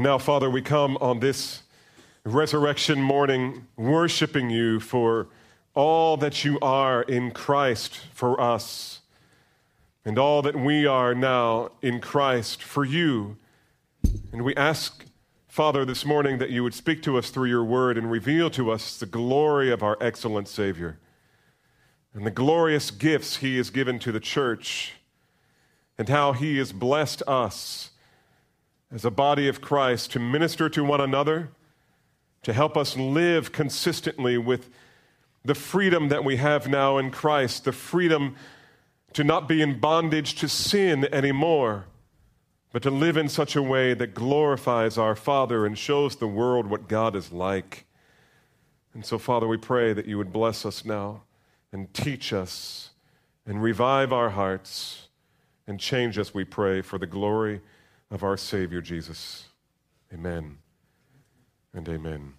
And now, Father, we come on this resurrection morning worshiping you for all that you are in Christ for us, and all that we are now in Christ for you. And we ask, Father, this morning that you would speak to us through your word and reveal to us the glory of our excellent Savior and the glorious gifts he has given to the church and how he has blessed us as a body of Christ to minister to one another, to help us live consistently with the freedom that we have now in Christ, the freedom to not be in bondage to sin anymore, but to live in such a way that glorifies our Father and shows the world what God is like. And so, Father, we pray that you would bless us now and teach us and revive our hearts and change us, we pray, for the glory of our Savior Jesus. Amen and amen.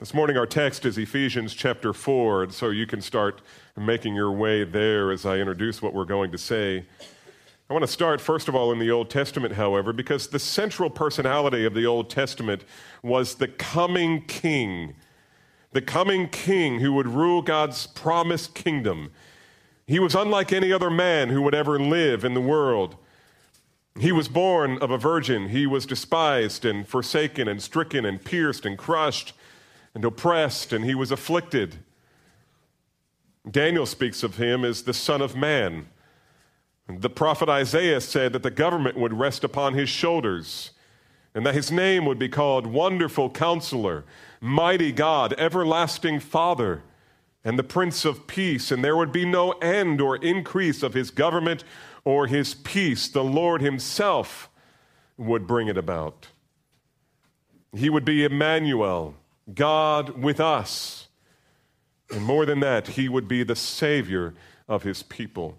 This morning, our text is Ephesians chapter 4, and so you can start making your way there as I introduce what we're going to say. I want to start, first of all, in the Old Testament, however, because the central personality of the Old Testament was the coming king, the coming king who would rule God's promised kingdom. He was unlike any other man who would ever live in the world. He was born of a virgin. He was despised and forsaken and stricken and pierced and crushed and oppressed, and he was afflicted. Daniel speaks of him as the Son of Man. The prophet Isaiah said that the government would rest upon his shoulders and that his name would be called Wonderful Counselor, Mighty God, Everlasting Father, and the Prince of Peace, and there would be no end or increase of his government or his peace. The Lord himself would bring it about. He would be Emmanuel, God with us. And more than that, he would be the Savior of his people.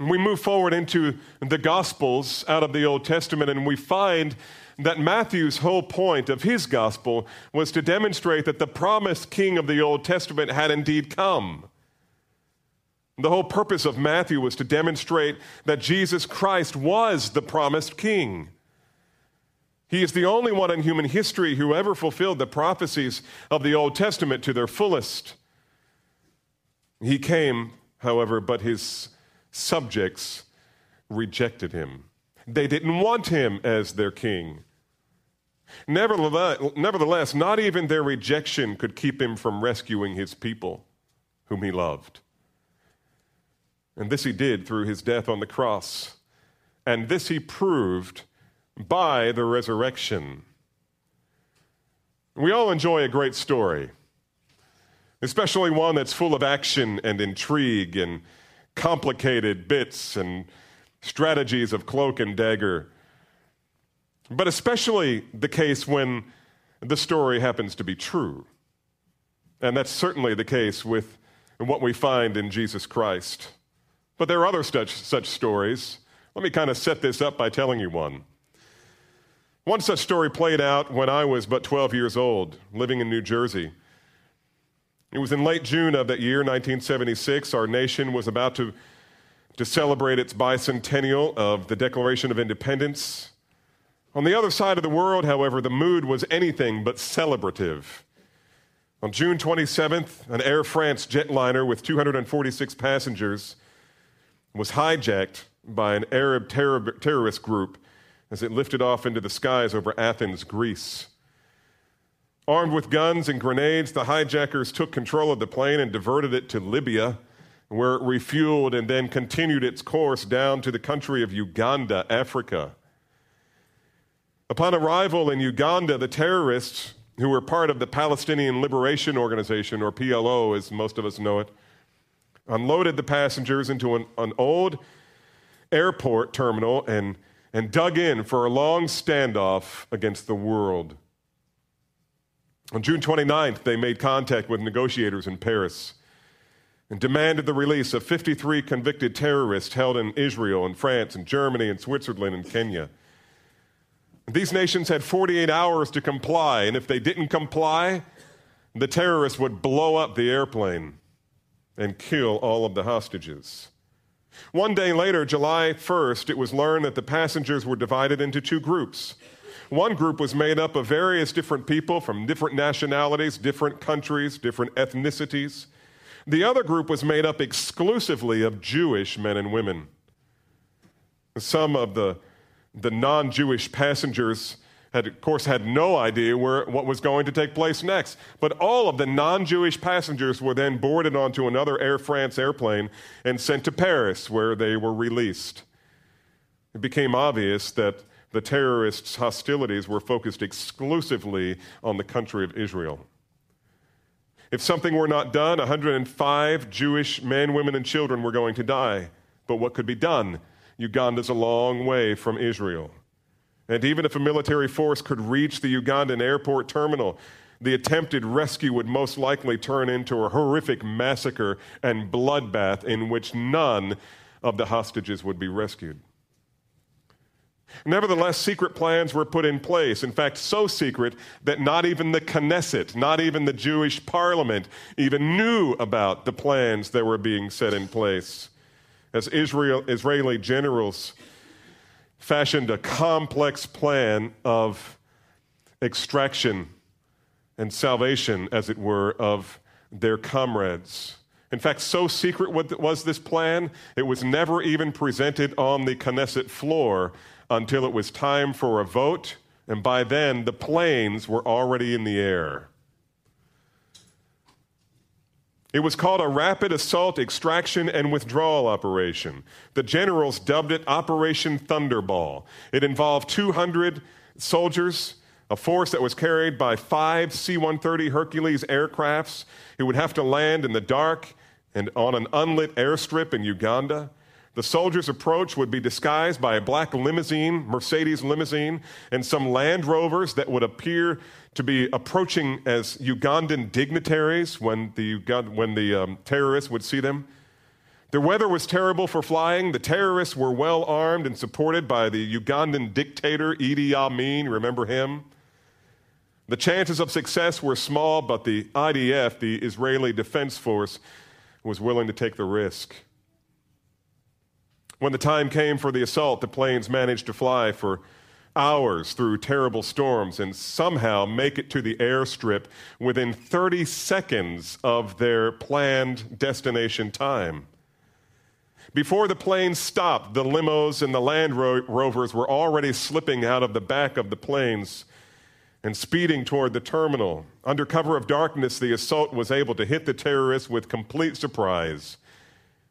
We move forward into the Gospels out of the Old Testament, and we find that Matthew's whole point of his gospel was to demonstrate that the promised king of the Old Testament had indeed come. The whole purpose of Matthew was to demonstrate that Jesus Christ was the promised king. He is the only one in human history who ever fulfilled the prophecies of the Old Testament to their fullest. He came, however, but his subjects rejected him. They didn't want him as their king. Nevertheless, not even their rejection could keep him from rescuing his people, whom he loved. And this he did through his death on the cross. And this he proved by the resurrection. We all enjoy a great story, especially one that's full of action and intrigue and complicated bits and strategies of cloak and dagger. But especially the case when the story happens to be true. And that's certainly the case with what we find in Jesus Christ. But there are other such, such stories. Let me kind of set this up by telling you one. One such story played out when I was but 12 years old, living in New Jersey. It was in late June of that year, 1976. Our nation was about to, to celebrate its bicentennial of the Declaration of Independence. On the other side of the world, however, the mood was anything but celebrative. On June 27th, an Air France jetliner with 246 passengers was hijacked by an Arab terror- terrorist group as it lifted off into the skies over Athens, Greece. Armed with guns and grenades, the hijackers took control of the plane and diverted it to Libya, where it refueled and then continued its course down to the country of Uganda, Africa. Upon arrival in Uganda, the terrorists, who were part of the Palestinian Liberation Organization, or PLO as most of us know it, unloaded the passengers into an, an old airport terminal and, and dug in for a long standoff against the world. On June 29th, they made contact with negotiators in Paris and demanded the release of 53 convicted terrorists held in Israel and France and Germany and Switzerland and Kenya. These nations had 48 hours to comply, and if they didn't comply, the terrorists would blow up the airplane and kill all of the hostages. One day later, July 1st, it was learned that the passengers were divided into two groups. One group was made up of various different people from different nationalities, different countries, different ethnicities. The other group was made up exclusively of Jewish men and women. Some of the, the non Jewish passengers had, of course, had no idea where, what was going to take place next. But all of the non Jewish passengers were then boarded onto another Air France airplane and sent to Paris, where they were released. It became obvious that the terrorists' hostilities were focused exclusively on the country of Israel. If something were not done, 105 Jewish men, women, and children were going to die. But what could be done? Uganda's a long way from Israel. And even if a military force could reach the Ugandan airport terminal, the attempted rescue would most likely turn into a horrific massacre and bloodbath in which none of the hostages would be rescued. Nevertheless, secret plans were put in place. In fact, so secret that not even the Knesset, not even the Jewish parliament, even knew about the plans that were being set in place. As Israel, Israeli generals fashioned a complex plan of extraction and salvation, as it were, of their comrades. In fact, so secret was this plan, it was never even presented on the Knesset floor until it was time for a vote, and by then the planes were already in the air. It was called a rapid assault, extraction, and withdrawal operation. The generals dubbed it Operation Thunderball. It involved 200 soldiers, a force that was carried by five C 130 Hercules aircrafts who would have to land in the dark and on an unlit airstrip in Uganda. The soldiers' approach would be disguised by a black limousine, Mercedes limousine, and some Land Rovers that would appear to be approaching as Ugandan dignitaries when the, when the um, terrorists would see them. The weather was terrible for flying. The terrorists were well armed and supported by the Ugandan dictator Idi Amin. Remember him? The chances of success were small, but the IDF, the Israeli Defense Force, was willing to take the risk. When the time came for the assault, the planes managed to fly for hours through terrible storms and somehow make it to the airstrip within 30 seconds of their planned destination time. Before the planes stopped, the limos and the Land Rovers were already slipping out of the back of the planes and speeding toward the terminal. Under cover of darkness, the assault was able to hit the terrorists with complete surprise.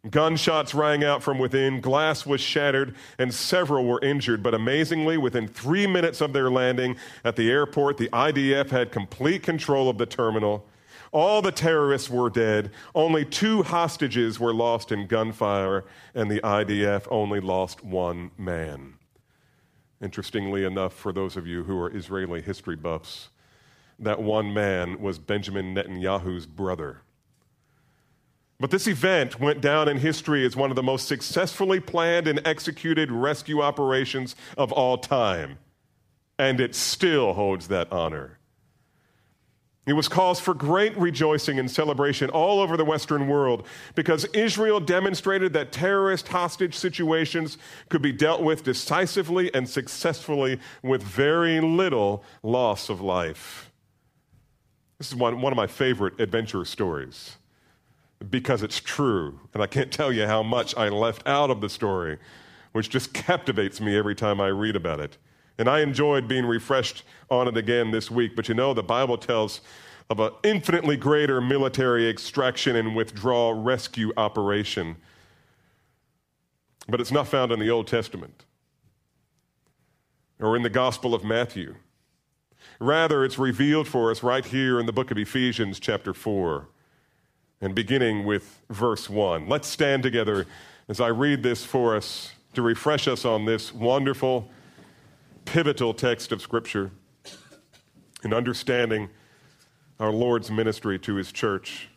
Gunshots rang out from within, glass was shattered, and several were injured. But amazingly, within three minutes of their landing at the airport, the IDF had complete control of the terminal. All the terrorists were dead. Only two hostages were lost in gunfire, and the IDF only lost one man. Interestingly enough, for those of you who are Israeli history buffs, that one man was Benjamin Netanyahu's brother. But this event went down in history as one of the most successfully planned and executed rescue operations of all time. And it still holds that honor. It was cause for great rejoicing and celebration all over the Western world because Israel demonstrated that terrorist hostage situations could be dealt with decisively and successfully with very little loss of life. This is one, one of my favorite adventure stories because it's true. And I can't tell you how much I left out of the story, which just captivates me every time I read about it. And I enjoyed being refreshed on it again this week. But you know, the Bible tells of an infinitely greater military extraction and withdrawal rescue operation. But it's not found in the Old Testament or in the Gospel of Matthew. Rather, it's revealed for us right here in the book of Ephesians, chapter 4 and beginning with verse 1. Let's stand together as I read this for us to refresh us on this wonderful, pivotal text of Scripture in understanding our Lord's ministry to his church.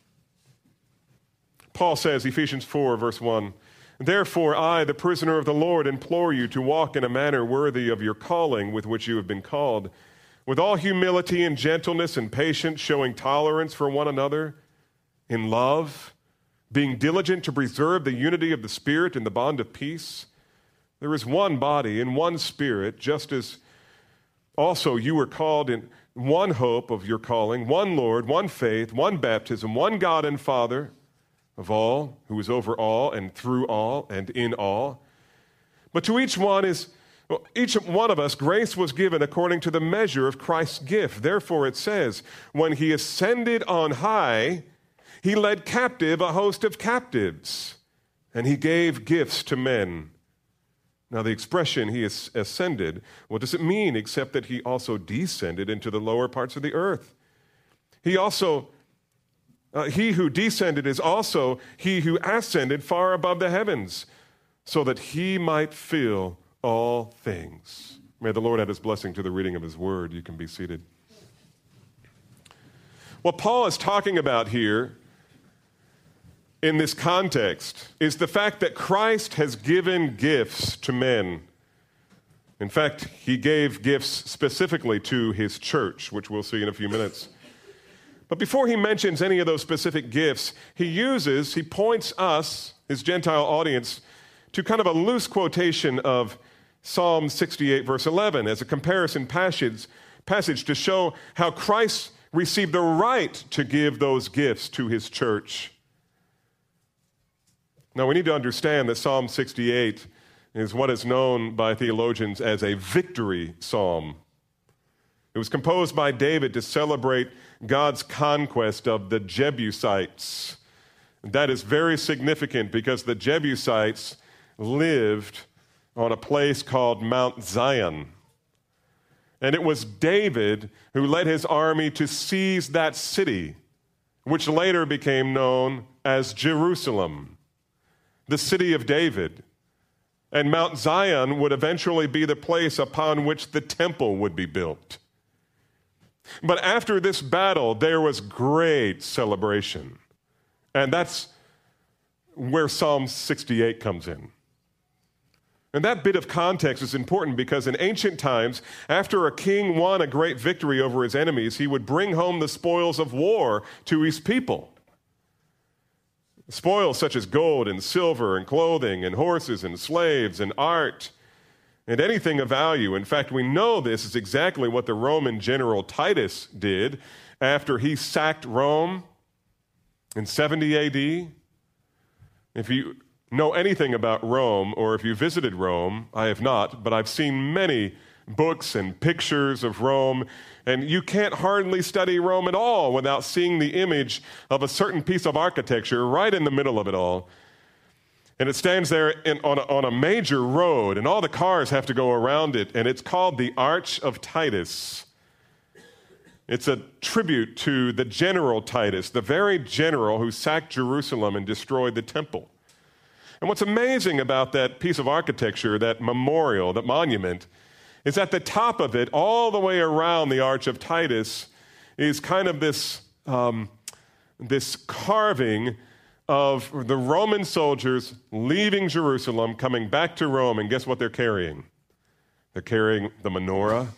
Paul says, Ephesians 4, verse 1 Therefore, I, the prisoner of the Lord, implore you to walk in a manner worthy of your calling with which you have been called, with all humility and gentleness and patience, showing tolerance for one another in love, being diligent to preserve the unity of the Spirit in the bond of peace. There is one body and one Spirit, just as also you were called in one hope of your calling, one Lord, one faith, one baptism, one God and Father of all, who is over all and through all and in all. But to each one is well, each one of us, grace was given according to the measure of Christ's gift. Therefore, it says, when he ascended on high, he led captive a host of captives, and he gave gifts to men. Now, the expression he ascended, what does it mean except that he also descended into the lower parts of the earth? He also, uh, he who descended is also he who ascended far above the heavens, so that he might fill all things. May the Lord add his blessing to the reading of his word. You can be seated. What Paul is talking about here in this context is the fact that Christ has given gifts to men. In fact, he gave gifts specifically to his church, which we'll see in a few minutes. But before he mentions any of those specific gifts, he uses, he points us, his Gentile audience, to kind of a loose quotation of Psalm 68, verse 11, as a comparison passage, passage to show how Christ received the right to give those gifts to his church. Now, we need to understand that Psalm 68 is what is known by theologians as a victory psalm. It was composed by David to celebrate God's conquest of the Jebusites. That is very significant because the Jebusites lived on a place called Mount Zion. And it was David who led his army to seize that city, which later became known as Jerusalem the city of David. And Mount Zion would eventually be the place upon which the temple would be built. But after this battle, there was great celebration. And that's where Psalm 68 comes in. And that bit of context is important because in ancient times, after a king won a great victory over his enemies, he would bring home the spoils of war to his people. Spoils such as gold and silver and clothing and horses and slaves and art and anything of value. In fact, we know this is exactly what the Roman general Titus did after he sacked Rome in 70 AD. If you know anything about Rome, or if you visited Rome, I have not, but I've seen many books and pictures of Rome and you can't hardly study Rome at all without seeing the image of a certain piece of architecture right in the middle of it all. And it stands there in, on, a, on a major road, and all the cars have to go around it, and it's called the Arch of Titus. It's a tribute to the general Titus, the very general who sacked Jerusalem and destroyed the temple. And what's amazing about that piece of architecture, that memorial, that monument, is at the top of it, all the way around the Arch of Titus, is kind of this, um, this carving of the Roman soldiers leaving Jerusalem, coming back to Rome, and guess what they're carrying? They're carrying the menorah,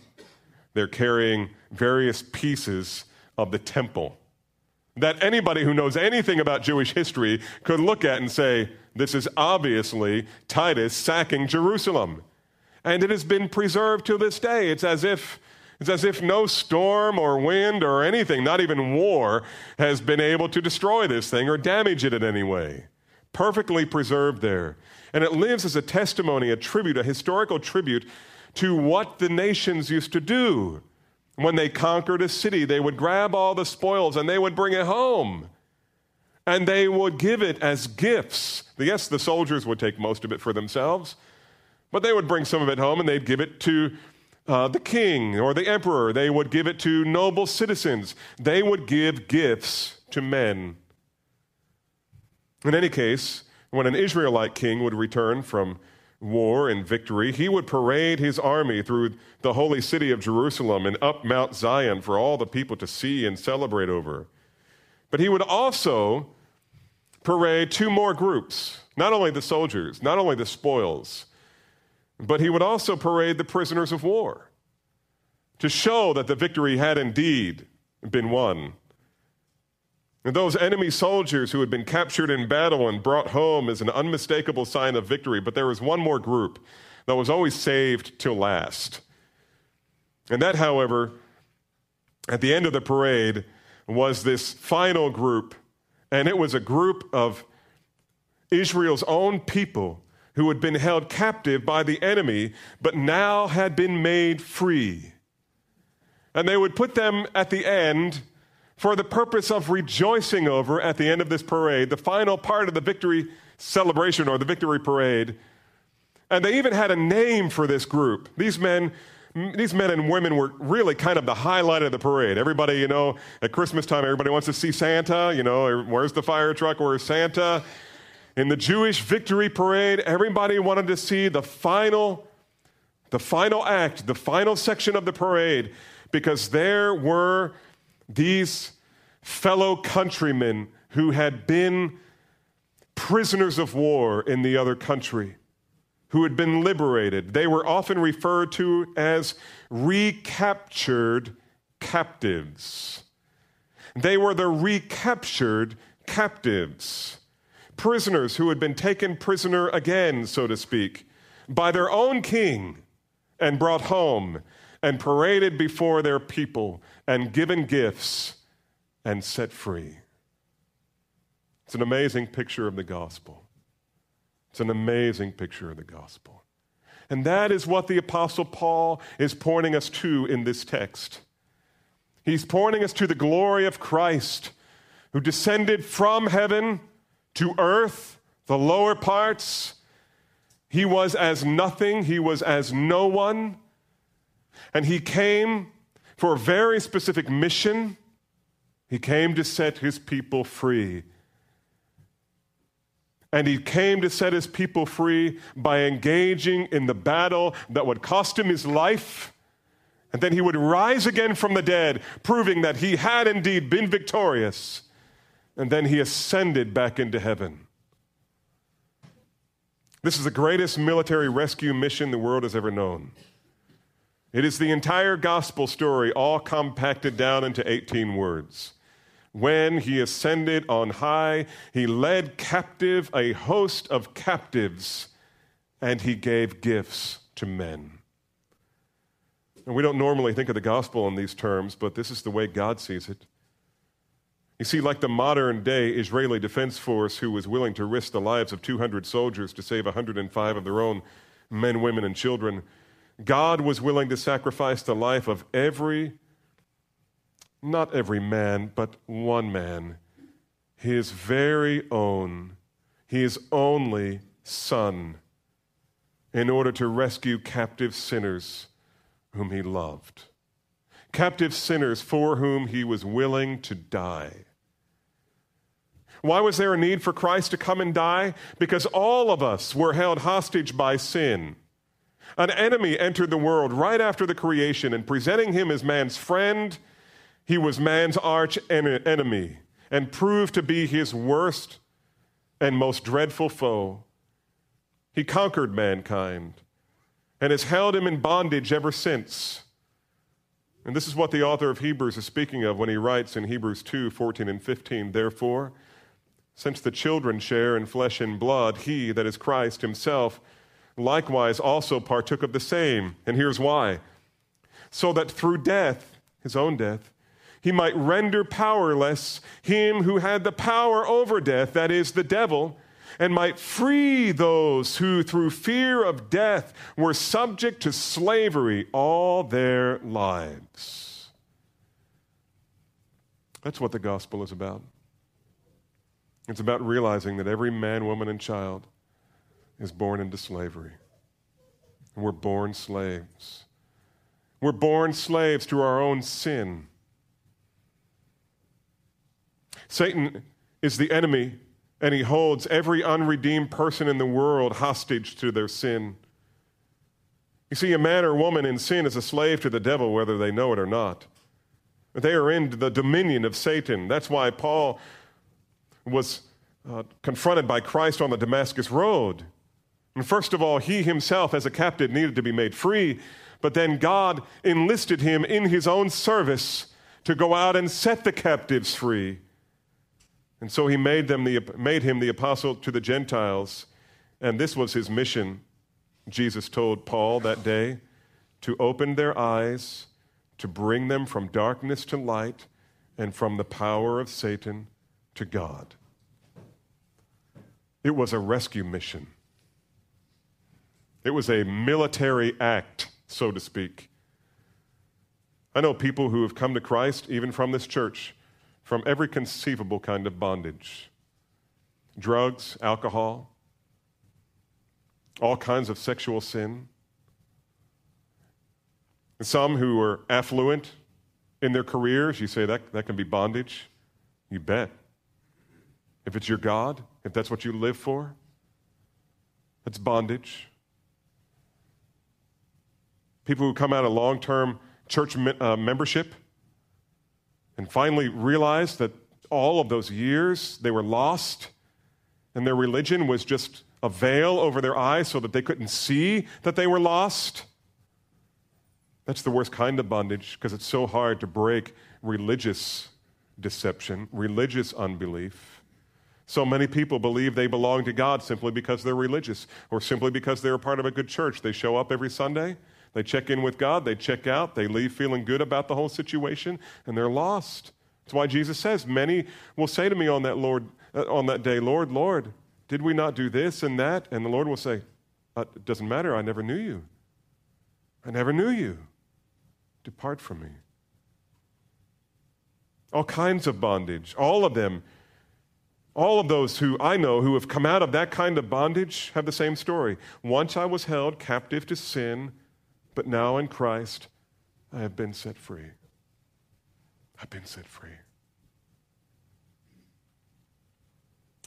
they're carrying various pieces of the temple that anybody who knows anything about Jewish history could look at and say, this is obviously Titus sacking Jerusalem and it has been preserved to this day. It's as if it's as if no storm or wind or anything, not even war, has been able to destroy this thing or damage it in any way. Perfectly preserved there. And it lives as a testimony, a tribute, a historical tribute to what the nations used to do. When they conquered a city, they would grab all the spoils and they would bring it home. And they would give it as gifts. Yes, the soldiers would take most of it for themselves, but they would bring some of it home and they'd give it to uh, the king or the emperor. They would give it to noble citizens. They would give gifts to men. In any case, when an Israelite king would return from war and victory, he would parade his army through the holy city of Jerusalem and up Mount Zion for all the people to see and celebrate over. But he would also parade two more groups not only the soldiers, not only the spoils, but he would also parade the prisoners of war to show that the victory had indeed been won. And those enemy soldiers who had been captured in battle and brought home is an unmistakable sign of victory. But there was one more group that was always saved till last. And that, however, at the end of the parade was this final group. And it was a group of Israel's own people who had been held captive by the enemy, but now had been made free. And they would put them at the end for the purpose of rejoicing over at the end of this parade, the final part of the victory celebration or the victory parade. And they even had a name for this group. These men, these men and women were really kind of the highlight of the parade. Everybody, you know, at Christmas time, everybody wants to see Santa. You know, where's the fire truck? Where's Santa? In the Jewish victory parade, everybody wanted to see the final, the final act, the final section of the parade, because there were these fellow countrymen who had been prisoners of war in the other country, who had been liberated. They were often referred to as recaptured captives. They were the recaptured captives, prisoners who had been taken prisoner again, so to speak, by their own king and brought home and paraded before their people and given gifts and set free. It's an amazing picture of the gospel. It's an amazing picture of the gospel. And that is what the Apostle Paul is pointing us to in this text. He's pointing us to the glory of Christ, who descended from heaven to earth, the lower parts. He was as nothing, he was as no one. And he came for a very specific mission. He came to set his people free. And he came to set his people free by engaging in the battle that would cost him his life. And then he would rise again from the dead, proving that he had indeed been victorious. And then he ascended back into heaven. This is the greatest military rescue mission the world has ever known. It is the entire gospel story, all compacted down into 18 words. When he ascended on high, he led captive a host of captives, and he gave gifts to men. And we don't normally think of the gospel in these terms, but this is the way God sees it. You see, like the modern day Israeli Defense Force, who was willing to risk the lives of 200 soldiers to save 105 of their own men, women, and children, God was willing to sacrifice the life of every, not every man, but one man, his very own, his only son, in order to rescue captive sinners whom he loved. Captive sinners for whom he was willing to die. Why was there a need for Christ to come and die? Because all of us were held hostage by sin. An enemy entered the world right after the creation, and presenting him as man's friend, he was man's arch enemy and proved to be his worst and most dreadful foe. He conquered mankind and has held him in bondage ever since. And this is what the author of Hebrews is speaking of when he writes in Hebrews 2 14 and 15. Therefore, since the children share in flesh and blood, he, that is Christ himself, likewise also partook of the same. And here's why so that through death, his own death, he might render powerless him who had the power over death, that is, the devil, and might free those who, through fear of death, were subject to slavery all their lives. That's what the gospel is about. It's about realizing that every man, woman, and child is born into slavery. We're born slaves. We're born slaves to our own sin. Satan is the enemy, and he holds every unredeemed person in the world hostage to their sin. You see, a man or woman in sin is a slave to the devil, whether they know it or not. They are in the dominion of Satan. That's why Paul was uh, confronted by Christ on the Damascus Road. And first of all, he himself, as a captive, needed to be made free, but then God enlisted him in his own service to go out and set the captives free. And so he made, them the, made him the apostle to the Gentiles, and this was his mission, Jesus told Paul that day, to open their eyes, to bring them from darkness to light, and from the power of Satan to God. It was a rescue mission. It was a military act, so to speak. I know people who have come to Christ, even from this church, from every conceivable kind of bondage drugs, alcohol, all kinds of sexual sin. And Some who are affluent in their careers, you say that, that can be bondage. You bet. If it's your God, if that's what you live for, that's bondage. People who come out of long term church uh, membership and finally realize that all of those years they were lost and their religion was just a veil over their eyes so that they couldn't see that they were lost. That's the worst kind of bondage because it's so hard to break religious deception, religious unbelief. So many people believe they belong to God simply because they're religious or simply because they're a part of a good church. They show up every Sunday, they check in with God, they check out, they leave feeling good about the whole situation, and they're lost. That's why Jesus says, Many will say to me on that, Lord, uh, on that day, Lord, Lord, did we not do this and that? And the Lord will say, uh, It doesn't matter, I never knew you. I never knew you. Depart from me. All kinds of bondage, all of them. All of those who I know who have come out of that kind of bondage have the same story. Once I was held captive to sin, but now in Christ I have been set free. I've been set free.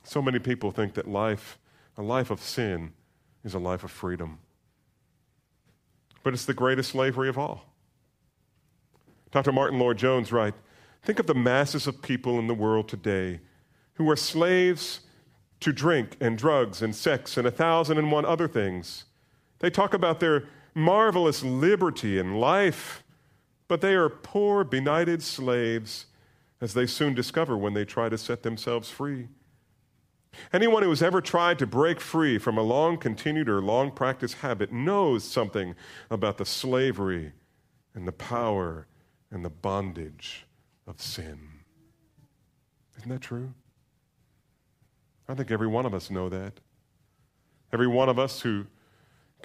So many people think that life, a life of sin, is a life of freedom. But it's the greatest slavery of all. Dr. Martyn Lloyd-Jones writes Think of the masses of people in the world today who are slaves to drink and drugs and sex and a thousand and one other things. They talk about their marvelous liberty and life, but they are poor, benighted slaves, as they soon discover when they try to set themselves free. Anyone who has ever tried to break free from a long continued or long practiced habit knows something about the slavery and the power and the bondage of sin. Isn't that true? I think every one of us know that. Every one of us who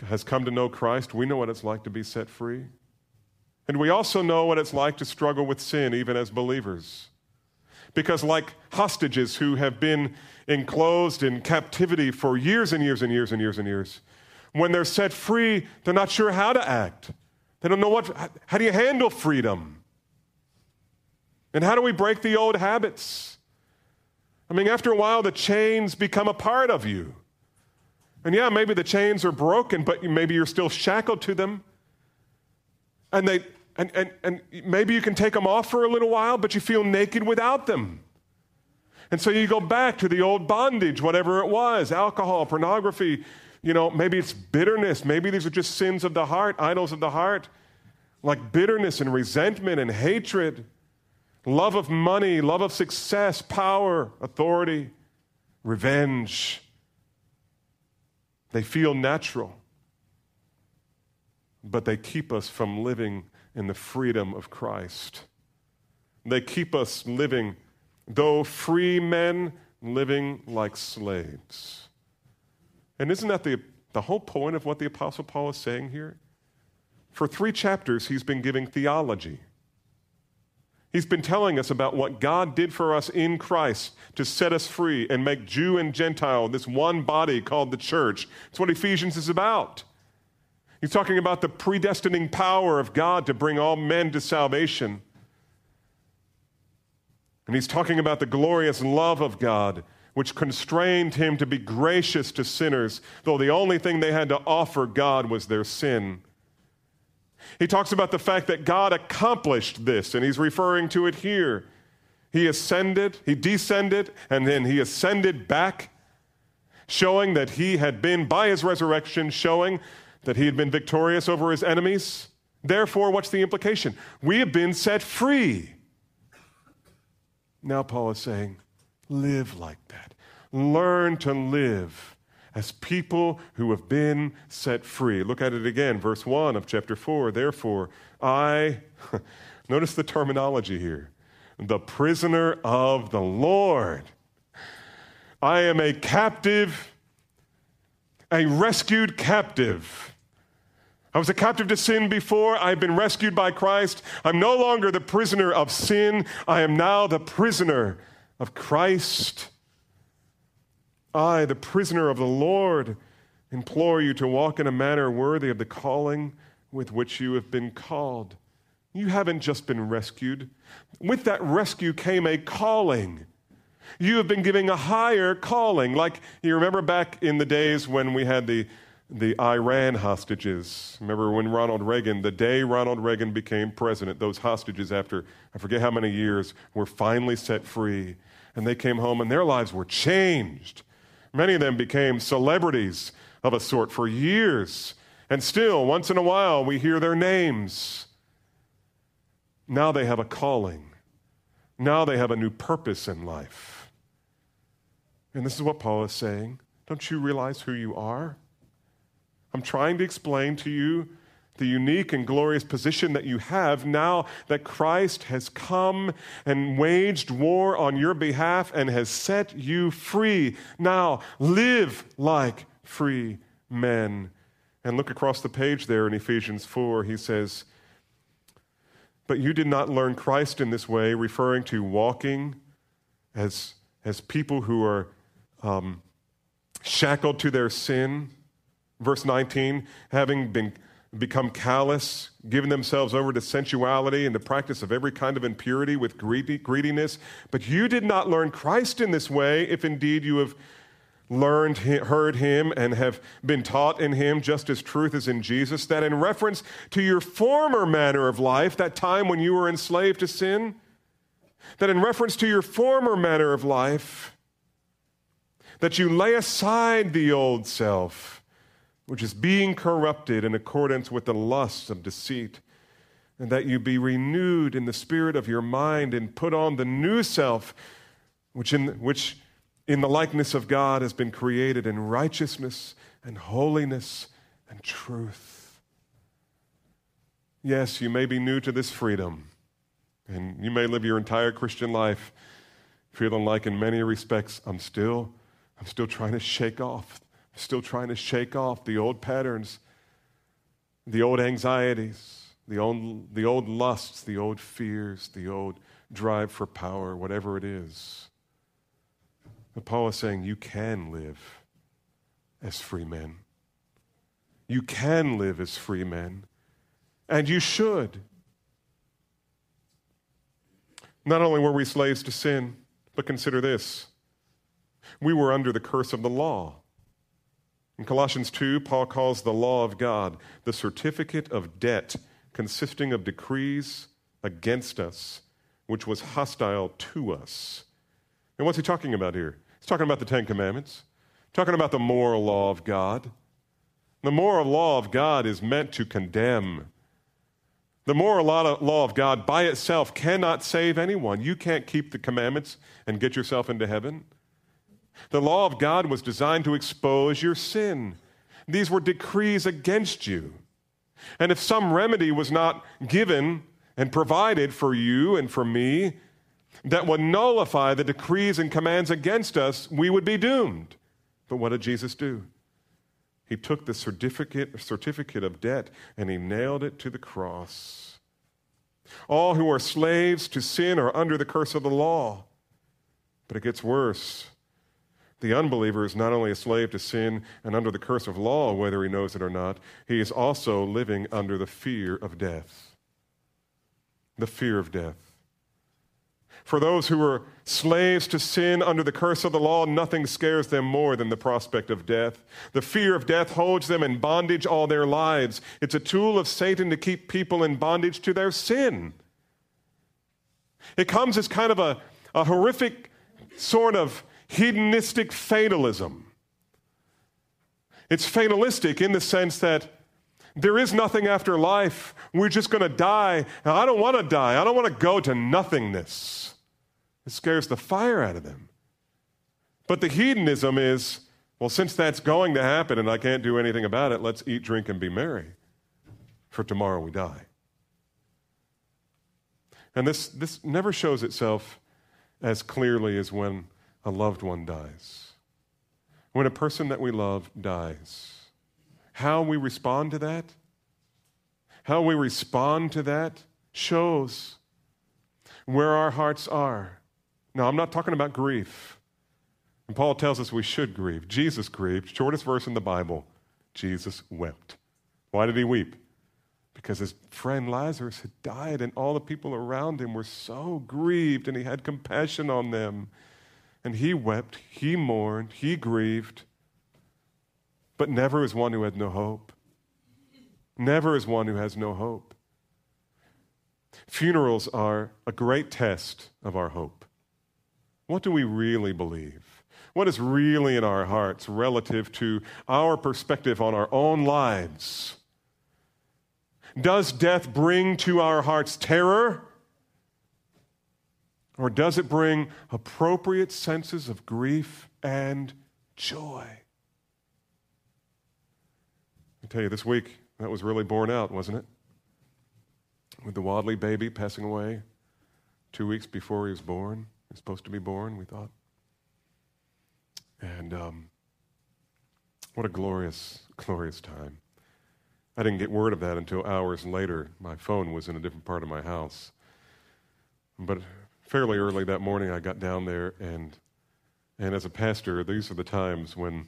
has come to know Christ, we know what it's like to be set free. And we also know what it's like to struggle with sin, even as believers. Because, like hostages who have been enclosed in captivity for years and years and years and years and years. When they're set free, they're not sure how to act. They don't know what, how do you handle freedom? And how do we break the old habits? I mean, after a while, the chains become a part of you. And yeah, maybe the chains are broken, but maybe you're still shackled to them. And, they, and, and, and maybe you can take them off for a little while, but you feel naked without them. And so you go back to the old bondage, whatever it was alcohol, pornography, you know, maybe it's bitterness. Maybe these are just sins of the heart, idols of the heart, like bitterness and resentment and hatred, love of money, love of success, power, authority, revenge. They feel natural, but they keep us from living in the freedom of Christ. They keep us living though free men living like slaves. And isn't that the, the whole point of what the Apostle Paul is saying here? For three chapters, he's been giving theology. He's been telling us about what God did for us in Christ to set us free and make Jew and Gentile this one body called the church. It's what Ephesians is about. He's talking about the predestining power of God to bring all men to salvation. And he's talking about the glorious love of God, which constrained him to be gracious to sinners, though the only thing they had to offer God was their sin. He talks about the fact that God accomplished this, and he's referring to it here. He ascended, he descended, and then he ascended back, showing that he had been, by his resurrection, showing that he had been victorious over his enemies. Therefore, what's the implication? We have been set free. Now, Paul is saying, Live like that. Learn to live as people who have been set free. Look at it again, verse 1 of chapter 4. Therefore, I, notice the terminology here, the prisoner of the Lord. I am a captive, a rescued captive. I was a captive to sin before. I've been rescued by Christ. I'm no longer the prisoner of sin. I am now the prisoner of Christ. I, the prisoner of the Lord, implore you to walk in a manner worthy of the calling with which you have been called. You haven't just been rescued. With that rescue came a calling. You have been given a higher calling. Like you remember back in the days when we had the, the Iran hostages. Remember when Ronald Reagan, the day Ronald Reagan became president, those hostages, after I forget how many years, were finally set free. And they came home and their lives were changed. Many of them became celebrities of a sort for years. And still, once in a while, we hear their names. Now they have a calling. Now they have a new purpose in life. And this is what Paul is saying. Don't you realize who you are? I'm trying to explain to you the unique and glorious position that you have now that Christ has come and waged war on your behalf and has set you free. Now live like free men. And look across the page there in Ephesians 4. He says, But you did not learn Christ in this way, referring to walking as, as people who are um, shackled to their sin. Verse 19, having been become callous, giving themselves over to sensuality and the practice of every kind of impurity with greediness. But you did not learn Christ in this way, if indeed you have learned, heard him, and have been taught in him, just as truth is in Jesus, that in reference to your former manner of life, that time when you were enslaved to sin, that in reference to your former manner of life, that you lay aside the old self which is being corrupted in accordance with the lusts of deceit, and that you be renewed in the spirit of your mind and put on the new self, which in, which in the likeness of God has been created in righteousness and holiness and truth. Yes, you may be new to this freedom, and you may live your entire Christian life feeling like, in many respects, I'm still, I'm still trying to shake off Still trying to shake off the old patterns, the old anxieties, the old, the old lusts, the old fears, the old drive for power, whatever it is. But Paul is saying you can live as free men. You can live as free men, and you should. Not only were we slaves to sin, but consider this we were under the curse of the law. In Colossians 2, Paul calls the law of God the certificate of debt consisting of decrees against us, which was hostile to us. And what's he talking about here? He's talking about the Ten Commandments, talking about the moral law of God. The moral law of God is meant to condemn. The moral law of God by itself cannot save anyone. You can't keep the commandments and get yourself into heaven. The law of God was designed to expose your sin. These were decrees against you. And if some remedy was not given and provided for you and for me that would nullify the decrees and commands against us, we would be doomed. But what did Jesus do? He took the certificate, certificate of debt and he nailed it to the cross. All who are slaves to sin are under the curse of the law. But it gets worse. The unbeliever is not only a slave to sin and under the curse of law, whether he knows it or not, he is also living under the fear of death. The fear of death. For those who are slaves to sin under the curse of the law, nothing scares them more than the prospect of death. The fear of death holds them in bondage all their lives. It's a tool of Satan to keep people in bondage to their sin. It comes as kind of a, a horrific sort of hedonistic fatalism. It's fatalistic in the sense that there is nothing after life. We're just going to die. I don't want to die. I don't want to go to nothingness. It scares the fire out of them. But the hedonism is, well, since that's going to happen and I can't do anything about it, let's eat, drink, and be merry. For tomorrow we die. And this, this never shows itself as clearly as when a loved one dies. When a person that we love dies. How we respond to that, how we respond to that shows where our hearts are. Now, I'm not talking about grief. And Paul tells us we should grieve. Jesus grieved. Shortest verse in the Bible Jesus wept. Why did he weep? Because his friend Lazarus had died, and all the people around him were so grieved, and he had compassion on them. And he wept, he mourned, he grieved, but never as one who had no hope. Never as one who has no hope. Funerals are a great test of our hope. What do we really believe? What is really in our hearts relative to our perspective on our own lives? Does death bring to our hearts terror? Or does it bring appropriate senses of grief and joy? I tell you, this week, that was really borne out, wasn't it? With the Wadley baby passing away two weeks before he was born. He was supposed to be born, we thought. And um, what a glorious, glorious time. I didn't get word of that until hours later. My phone was in a different part of my house. But fairly early that morning, I got down there, and, and as a pastor, these are the times when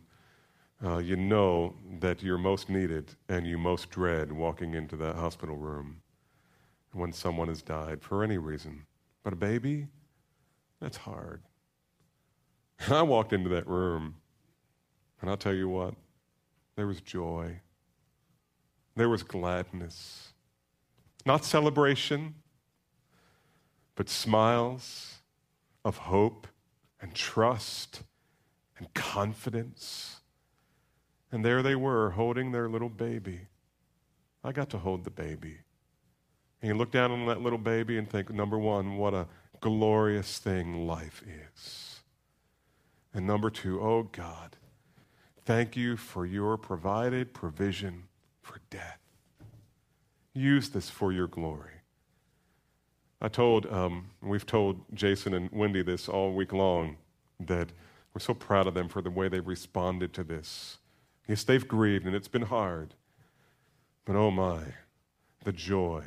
uh, you know that you're most needed and you most dread walking into that hospital room when someone has died for any reason. But a baby, that's hard. And I walked into that room, and I'll tell you what, there was joy, there was gladness. Not celebration, but smiles of hope and trust and confidence. And there they were, holding their little baby. I got to hold the baby. And you look down on that little baby and think, number one, what a glorious thing life is. And number two, oh God, thank you for your provided provision for death. Use this for your glory. I told, um, we've told Jason and Wendy this all week long, that we're so proud of them for the way they've responded to this. Yes, they've grieved and it's been hard, but oh my, the joy.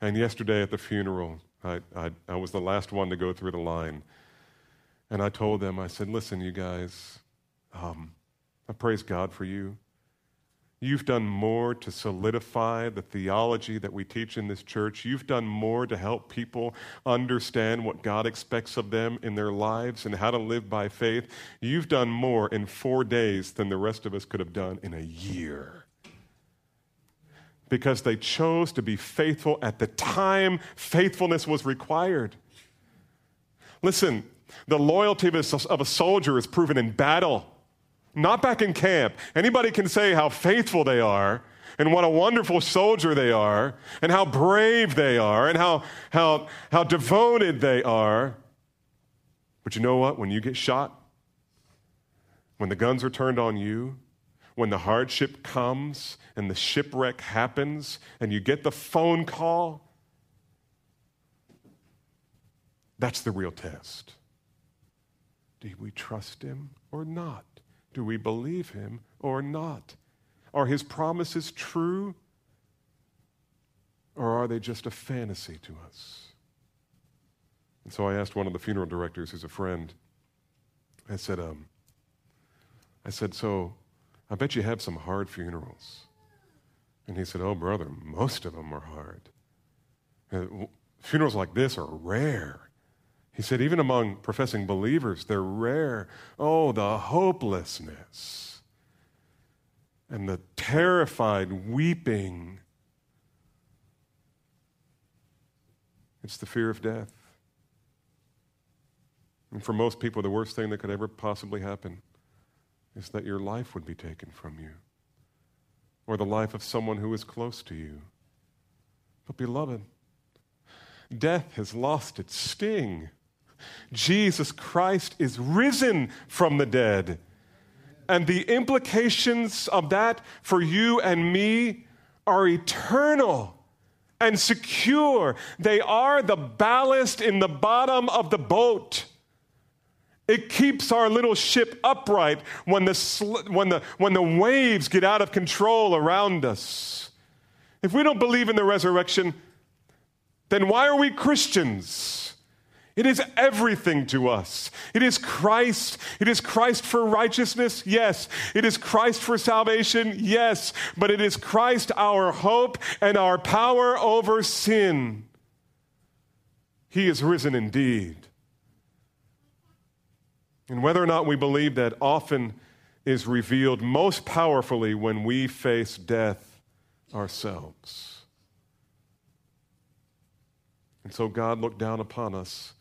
And yesterday at the funeral, I, I, I was the last one to go through the line. And I told them, I said, listen, you guys, um, I praise God for you. You've done more to solidify the theology that we teach in this church. You've done more to help people understand what God expects of them in their lives and how to live by faith. You've done more in four days than the rest of us could have done in a year. Because they chose to be faithful at the time faithfulness was required. Listen, the loyalty of a, soldier is proven in battle, not back in camp. Anybody can say how faithful they are and what a wonderful soldier they are and how brave they are and how, how, how devoted they are. But you know what? When you get shot, when the guns are turned on you, when the hardship comes and the shipwreck happens and you get the phone call, that's the real test. Do we trust him or not? Do we believe him or not? Are his promises true or are they just a fantasy to us? And so I asked one of the funeral directors who's a friend, I said, um, I said, so I bet you have some hard funerals. And he said, oh, brother, most of them are hard. Uh, funerals like this are rare. He said, even among professing believers, they're rare. Oh, the hopelessness and the terrified weeping. It's the fear of death. And for most people, the worst thing that could ever possibly happen is that your life would be taken from you or the life of someone who is close to you. But, beloved, death has lost its sting. Jesus Christ is risen from the dead. And the implications of that for you and me are eternal and secure. They are the ballast in the bottom of the boat. It keeps our little ship upright when the, sl- when, the, when the waves get out of control around us. If we don't believe in the resurrection, then why are we Christians? It is everything to us. It is Christ. It is Christ for righteousness, yes. It is Christ for salvation, yes. But it is Christ our hope and our power over sin. He is risen indeed. And whether or not we believe that often is revealed most powerfully when we face death ourselves. And so God looked down upon us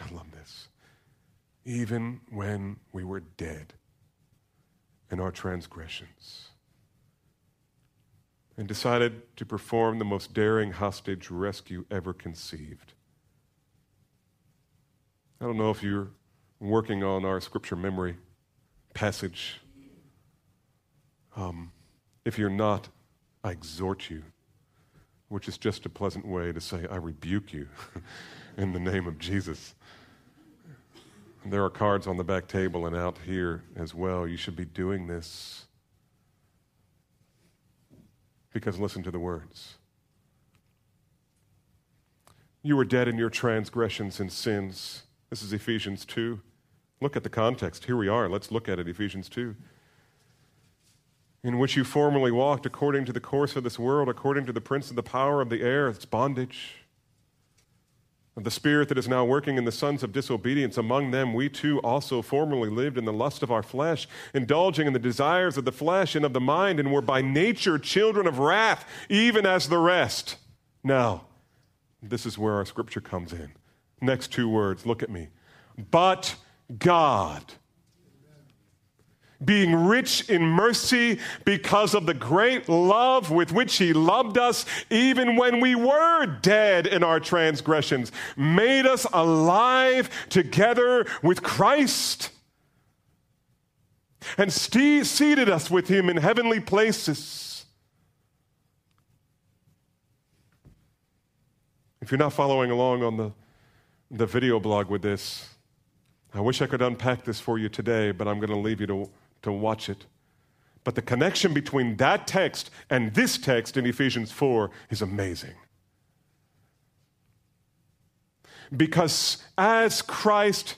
I love this. Even when we were dead in our transgressions, and decided to perform the most daring hostage rescue ever conceived. I don't know if you're working on our scripture memory passage. Um, if you're not, I exhort you, which is just a pleasant way to say, I rebuke you in the name of Jesus. There are cards on the back table and out here as well. You should be doing this. Because listen to the words. You were dead in your transgressions and sins. This is Ephesians 2. Look at the context. Here we are. Let's look at it, Ephesians 2. In which you formerly walked according to the course of this world, according to the prince of the power of the air, its bondage of the Spirit that is now working in the sons of disobedience. Among them, we too also formerly lived in the lust of our flesh, indulging in the desires of the flesh and of the mind, and were by nature children of wrath, even as the rest. Now, this is where our scripture comes in. Next two words, look at me. But God being rich in mercy because of the great love with which he loved us, even when we were dead in our transgressions, made us alive together with Christ, and st- seated us with him in heavenly places. If you're not following along on the, the video blog with this, I wish I could unpack this for you today, but I'm going to leave you to to watch it. But the connection between that text and this text in Ephesians 4 is amazing. Because as Christ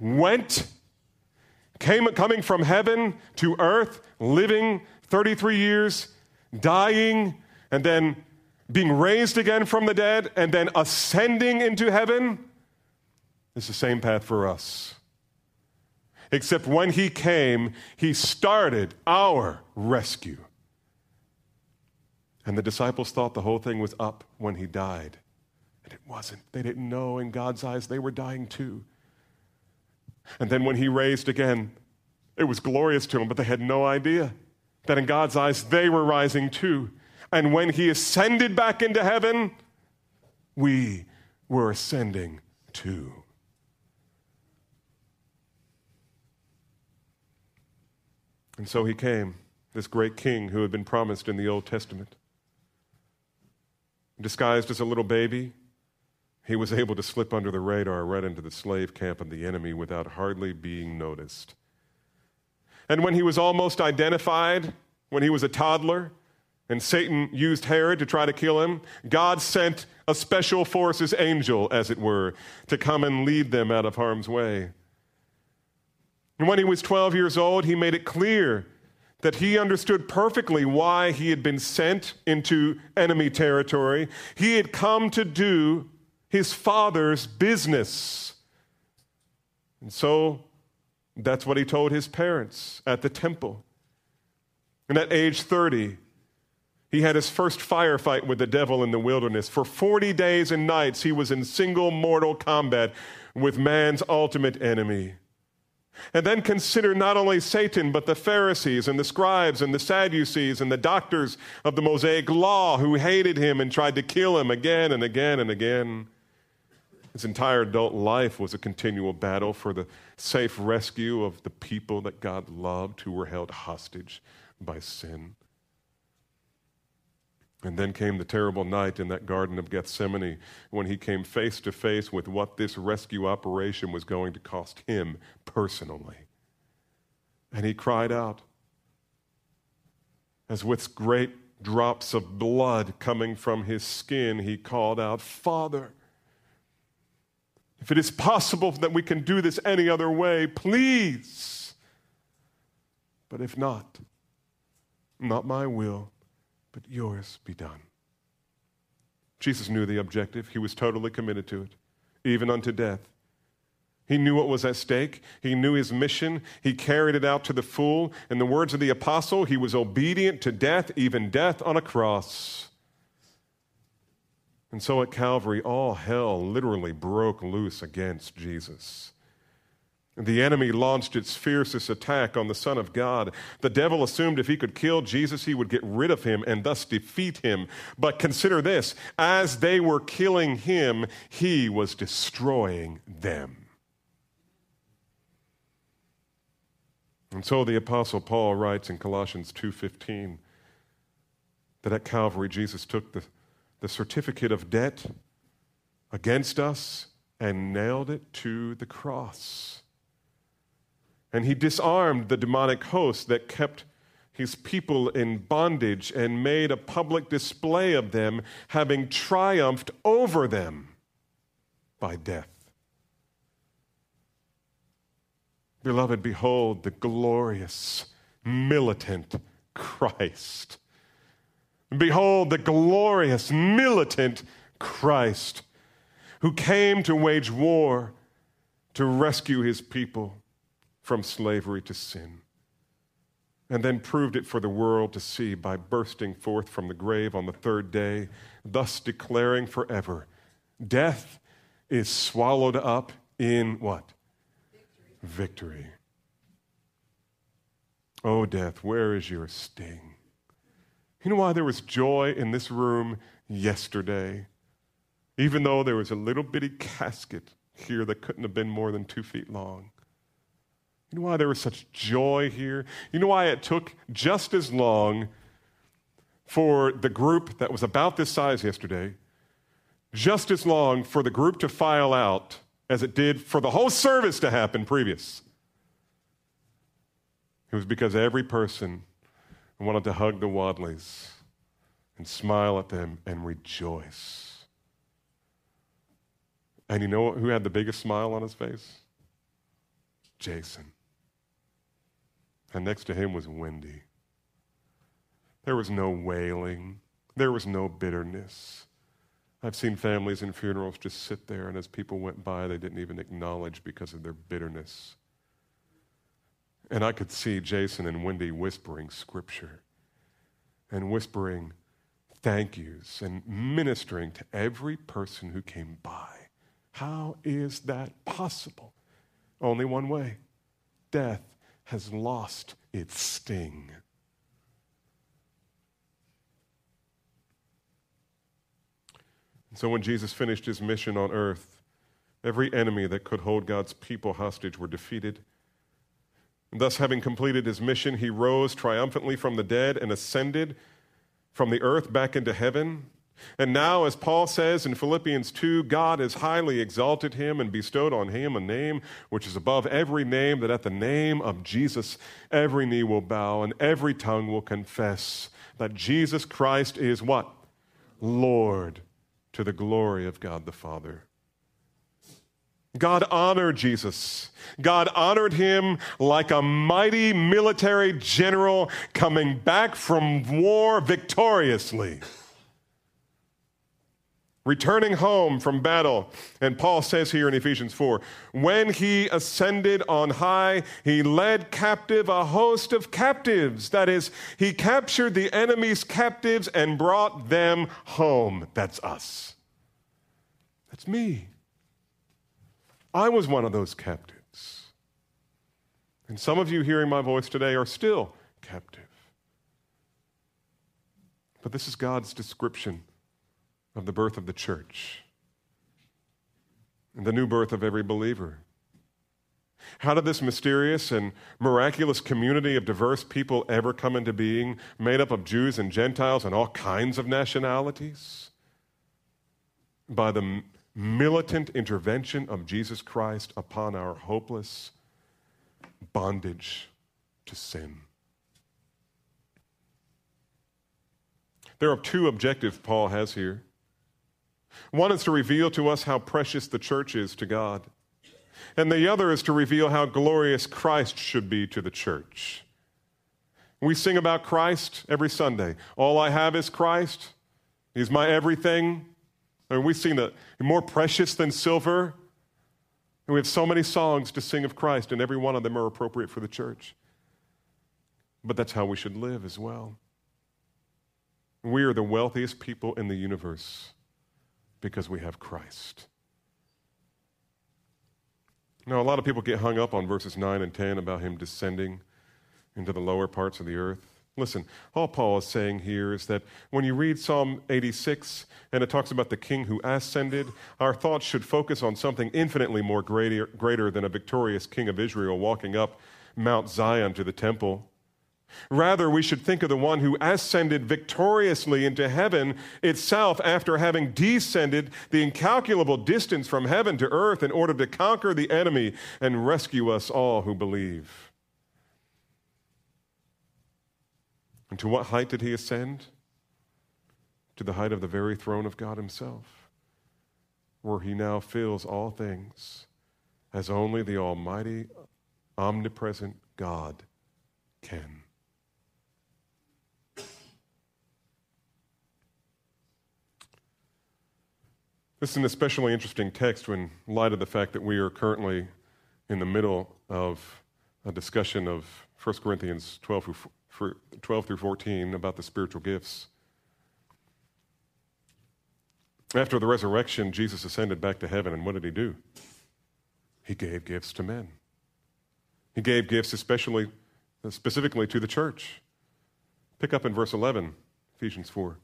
went, came, coming from heaven to earth, living 33 years, dying, and then being raised again from the dead, and then ascending into heaven, it's the same path for us. Except when he came, he started our rescue. And the disciples thought the whole thing was up when he died. And it wasn't. They didn't know. In God's eyes, they were dying too. And then when he raised again, it was glorious to them, but they had no idea that in God's eyes, they were rising too. And when he ascended back into heaven, we were ascending too. And so he came, this great king who had been promised in the Old Testament. Disguised as a little baby, he was able to slip under the radar right into the slave camp of the enemy without hardly being noticed. And when he was almost identified, when he was a toddler, and Satan used Herod to try to kill him, God sent a special forces angel, as it were, to come and lead them out of harm's way. And when he was 12 years old, he made it clear that he understood perfectly why he had been sent into enemy territory. He had come to do his father's business. And so that's what he told his parents at the temple. And at age 30, he had his first firefight with the devil in the wilderness. For 40 days and nights, he was in single mortal combat with man's ultimate enemy. And then consider not only Satan, but the Pharisees and the scribes and the Sadducees and the doctors of the Mosaic law who hated him and tried to kill him again and again and again. His entire adult life was a continual battle for the safe rescue of the people that God loved who were held hostage by sin. And then came the terrible night in that Garden of Gethsemane when he came face to face with what this rescue operation was going to cost him personally. And he cried out, as with great drops of blood coming from his skin, he called out, Father, if it is possible that we can do this any other way, please. But if not, not my will, but yours be done. Jesus knew the objective. He was totally committed to it, even unto death. He knew what was at stake. He knew his mission. He carried it out to the full. In the words of the apostle, he was obedient to death, even death on a cross. And so at Calvary, all hell literally broke loose against Jesus. The enemy launched its fiercest attack on the Son of God. The devil assumed if he could kill Jesus, he would get rid of him and thus defeat him. But consider this as they were killing him, he was destroying them. And so the apostle Paul writes in Colossians 2:15 that at Calvary Jesus took the, the certificate of debt against us and nailed it to the cross. And he disarmed the demonic host that kept his people in bondage and made a public display of them, having triumphed over them by death. Beloved, behold the glorious, militant Christ. Behold the glorious, militant Christ who came to wage war to rescue his people from slavery to sin, and then proved it for the world to see by bursting forth from the grave on the third day, thus declaring forever death is swallowed up in what? Victory. Victory. Oh, death, where is your sting? You know why there was joy in this room yesterday? Even though there was a little bitty casket here that couldn't have been more than two feet long. You know why there was such joy here? You know why it took just as long for the group that was about this size yesterday, just as long for the group to file out as it did for the whole service to happen previous? It was because every person wanted to hug the Wadleys and smile at them and rejoice. And you know who had the biggest smile on his face? Jason and next to him was Wendy. There was no wailing, there was no bitterness. I've seen families in funerals just sit there, and as people went by, they didn't even acknowledge because of their bitterness. And I could see Jason and Wendy whispering scripture and whispering thank yous and ministering to every person who came by. How is that possible? Only one way death has lost its sting. And so when Jesus finished his mission on earth, every enemy that could hold God's people hostage were defeated. And thus, having completed his mission, he rose triumphantly from the dead and ascended from the earth back into heaven. And now, as Paul says in Philippians 2, God has highly exalted him and bestowed on him a name which is above every name, that at the name of Jesus every knee will bow and every tongue will confess that Jesus Christ is what? Lord, to the glory of God the Father. God honored Jesus. God honored him like a mighty military general coming back from war victoriously returning home from battle. And Paul says here in Ephesians 4 when he ascended on high, he led captive a host of captives. That is, he captured the enemy's captives and brought them home. That's us. That's me. I was one of those captives. And some of you hearing my voice today are still captive. But this is God's description of the birth of the church. And the new birth of every believer. How did this mysterious and miraculous community of diverse people ever come into being, made up of Jews and Gentiles and all kinds of nationalities? By the militant intervention of Jesus Christ upon our hopeless bondage to sin. There are two objectives Paul has here. One is to reveal to us how precious the church is to God, and the other is to reveal how glorious Christ should be to the church. We sing about Christ every Sunday. All I have is Christ. He's my everything. And we sing that more precious than silver. And we have so many songs to sing of Christ, and every one of them are appropriate for the church. But that's how we should live as well. We are the wealthiest people in the universe because we have Christ. Now, a lot of people get hung up on verses 9 and 10 about him descending into the lower parts of the earth. Listen, all Paul is saying here is that when you read Psalm 86 and it talks about the king who ascended, our thoughts should focus on something infinitely more greater, greater than a victorious king of Israel walking up Mount Zion to the temple. Rather, we should think of the one who ascended victoriously into heaven itself after having descended the incalculable distance from heaven to earth in order to conquer the enemy and rescue us all who believe. And to what height did he ascend? To the height of the very throne of God Himself, where He now fills all things as only the Almighty, omnipresent God can. This is an especially interesting text when light of the fact that we are currently in the middle of a discussion of 1 Corinthians 12 through, 12 through 14 about the spiritual gifts. After the resurrection, Jesus ascended back to heaven, and what did he do? He gave gifts to men. He gave gifts especially uh, specifically to the church. Pick up in verse 11, Ephesians 4.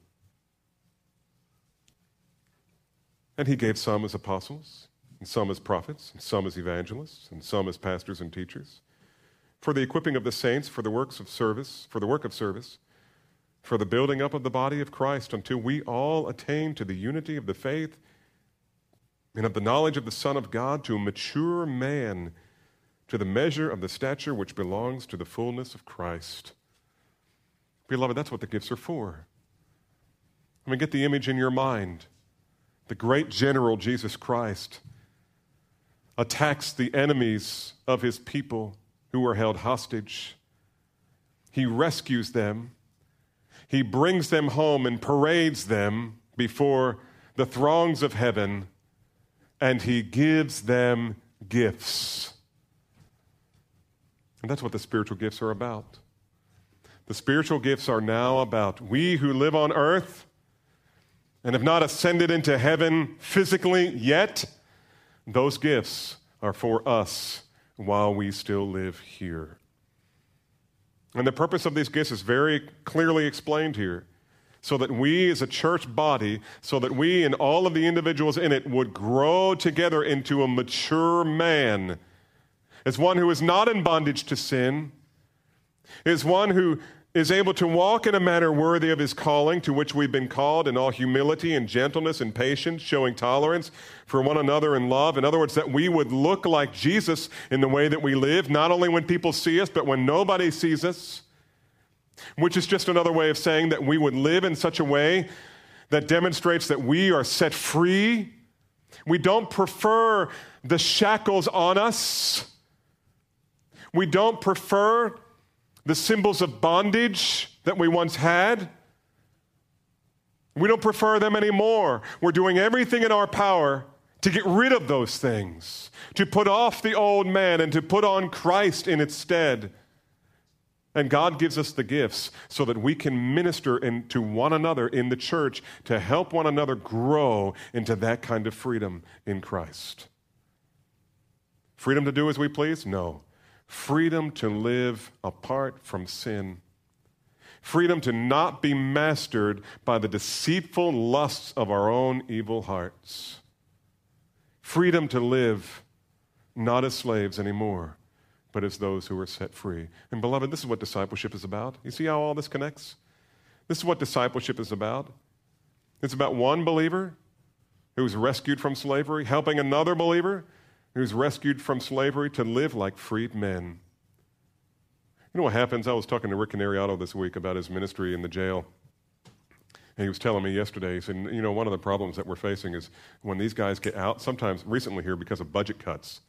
And he gave some as apostles, and some as prophets, and some as evangelists, and some as pastors and teachers, for the equipping of the saints, for the works of service, for the work of service, for the building up of the body of Christ, until we all attain to the unity of the faith and of the knowledge of the Son of God, to a mature man, to the measure of the stature which belongs to the fullness of Christ. Beloved, that's what the gifts are for. I mean, get the image in your mind the great general Jesus Christ, attacks the enemies of his people who are held hostage. He rescues them. He brings them home and parades them before the throngs of heaven, and he gives them gifts. And that's what the spiritual gifts are about. The spiritual gifts are now about we who live on earth and have not ascended into heaven physically yet, those gifts are for us while we still live here. And the purpose of these gifts is very clearly explained here. So that we as a church body, so that we and all of the individuals in it would grow together into a mature man, as one who is not in bondage to sin, is one who is able to walk in a manner worthy of his calling to which we've been called in all humility and gentleness and patience, showing tolerance for one another in love. In other words, that we would look like Jesus in the way that we live, not only when people see us, but when nobody sees us, which is just another way of saying that we would live in such a way that demonstrates that we are set free. We don't prefer the shackles on us. We don't prefer the symbols of bondage that we once had. We don't prefer them anymore. We're doing everything in our power to get rid of those things, to put off the old man and to put on Christ in its stead. And God gives us the gifts so that we can minister in, to one another in the church to help one another grow into that kind of freedom in Christ. Freedom to do as we please? No freedom to live apart from sin, freedom to not be mastered by the deceitful lusts of our own evil hearts, Freedom to live not as slaves anymore, but as those who are set free. And beloved, this is what discipleship is about. You see how all this connects? This is what discipleship is about. It's about one believer who's rescued from slavery, helping another believer who's rescued from slavery to live like freed men. You know what happens? I was talking to Rick Canariato this week about his ministry in the jail. And he was telling me yesterday, he said, you know, one of the problems that we're facing is when these guys get out, sometimes recently here because of budget cuts,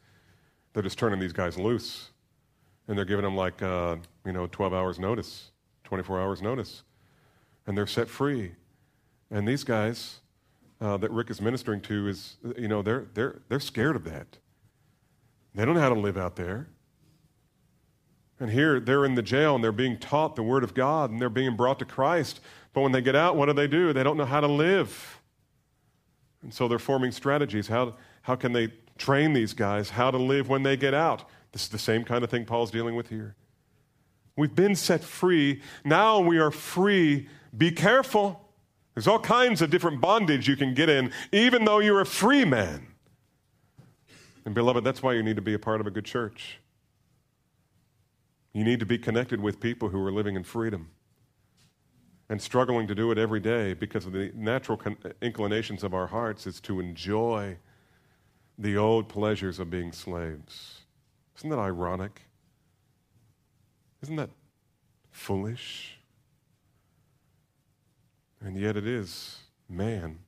they're just turning these guys loose. And they're giving them like, uh, you know, 12 hours notice, 24 hours notice. And they're set free. And these guys uh, that Rick is ministering to is, you know, they're, they're, they're scared of that. They don't know how to live out there. And here they're in the jail and they're being taught the Word of God and they're being brought to Christ. But when they get out, what do they do? They don't know how to live. And so they're forming strategies. How, how can they train these guys how to live when they get out? This is the same kind of thing Paul's dealing with here. We've been set free. Now we are free. Be careful. There's all kinds of different bondage you can get in, even though you're a free man. And, beloved, that's why you need to be a part of a good church. You need to be connected with people who are living in freedom and struggling to do it every day because of the natural con- inclinations of our hearts is to enjoy the old pleasures of being slaves. Isn't that ironic? Isn't that foolish? And yet it is man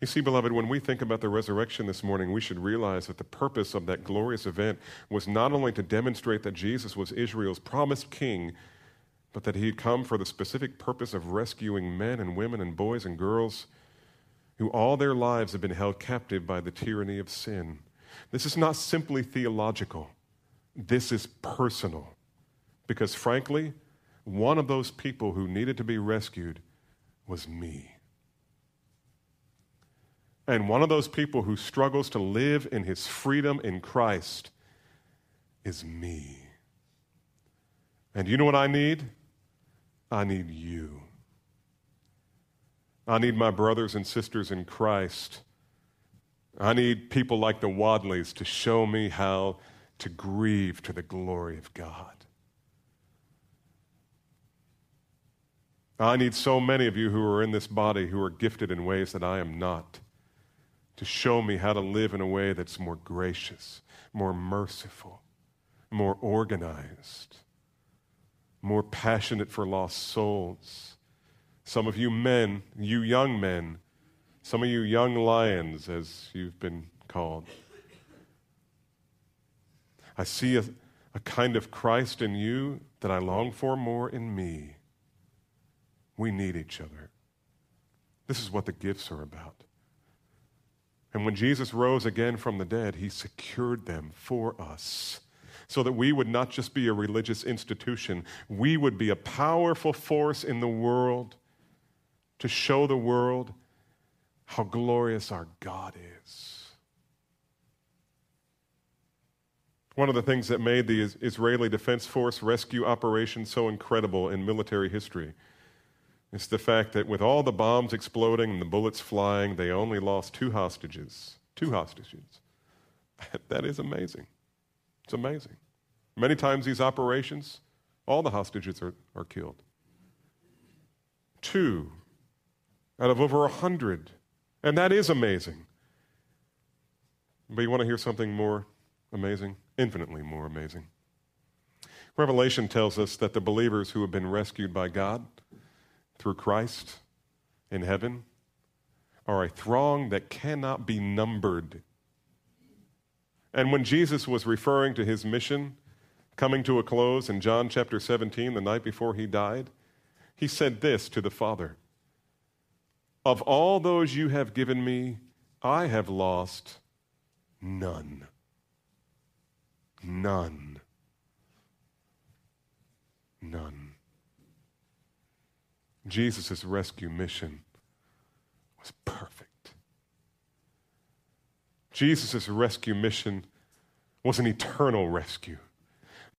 You see, beloved, when we think about the resurrection this morning, we should realize that the purpose of that glorious event was not only to demonstrate that Jesus was Israel's promised king, but that he had come for the specific purpose of rescuing men and women and boys and girls who all their lives have been held captive by the tyranny of sin. This is not simply theological, this is personal. Because frankly, one of those people who needed to be rescued was me. And one of those people who struggles to live in his freedom in Christ is me. And you know what I need? I need you. I need my brothers and sisters in Christ. I need people like the Wadleys to show me how to grieve to the glory of God. I need so many of you who are in this body who are gifted in ways that I am not to show me how to live in a way that's more gracious, more merciful, more organized, more passionate for lost souls. Some of you men, you young men, some of you young lions, as you've been called. I see a, a kind of Christ in you that I long for more in me. We need each other. This is what the gifts are about. And when Jesus rose again from the dead, he secured them for us so that we would not just be a religious institution, we would be a powerful force in the world to show the world how glorious our God is. One of the things that made the Israeli Defense Force rescue operation so incredible in military history it's the fact that with all the bombs exploding and the bullets flying, they only lost two hostages. Two hostages. that is amazing. It's amazing. Many times, these operations, all the hostages are, are killed. Two out of over a hundred. And that is amazing. But you want to hear something more amazing? Infinitely more amazing. Revelation tells us that the believers who have been rescued by God through Christ in heaven are a throng that cannot be numbered. And when Jesus was referring to his mission coming to a close in John chapter 17, the night before he died, he said this to the Father Of all those you have given me, I have lost none. None. None. Jesus' rescue mission was perfect. Jesus' rescue mission was an eternal rescue.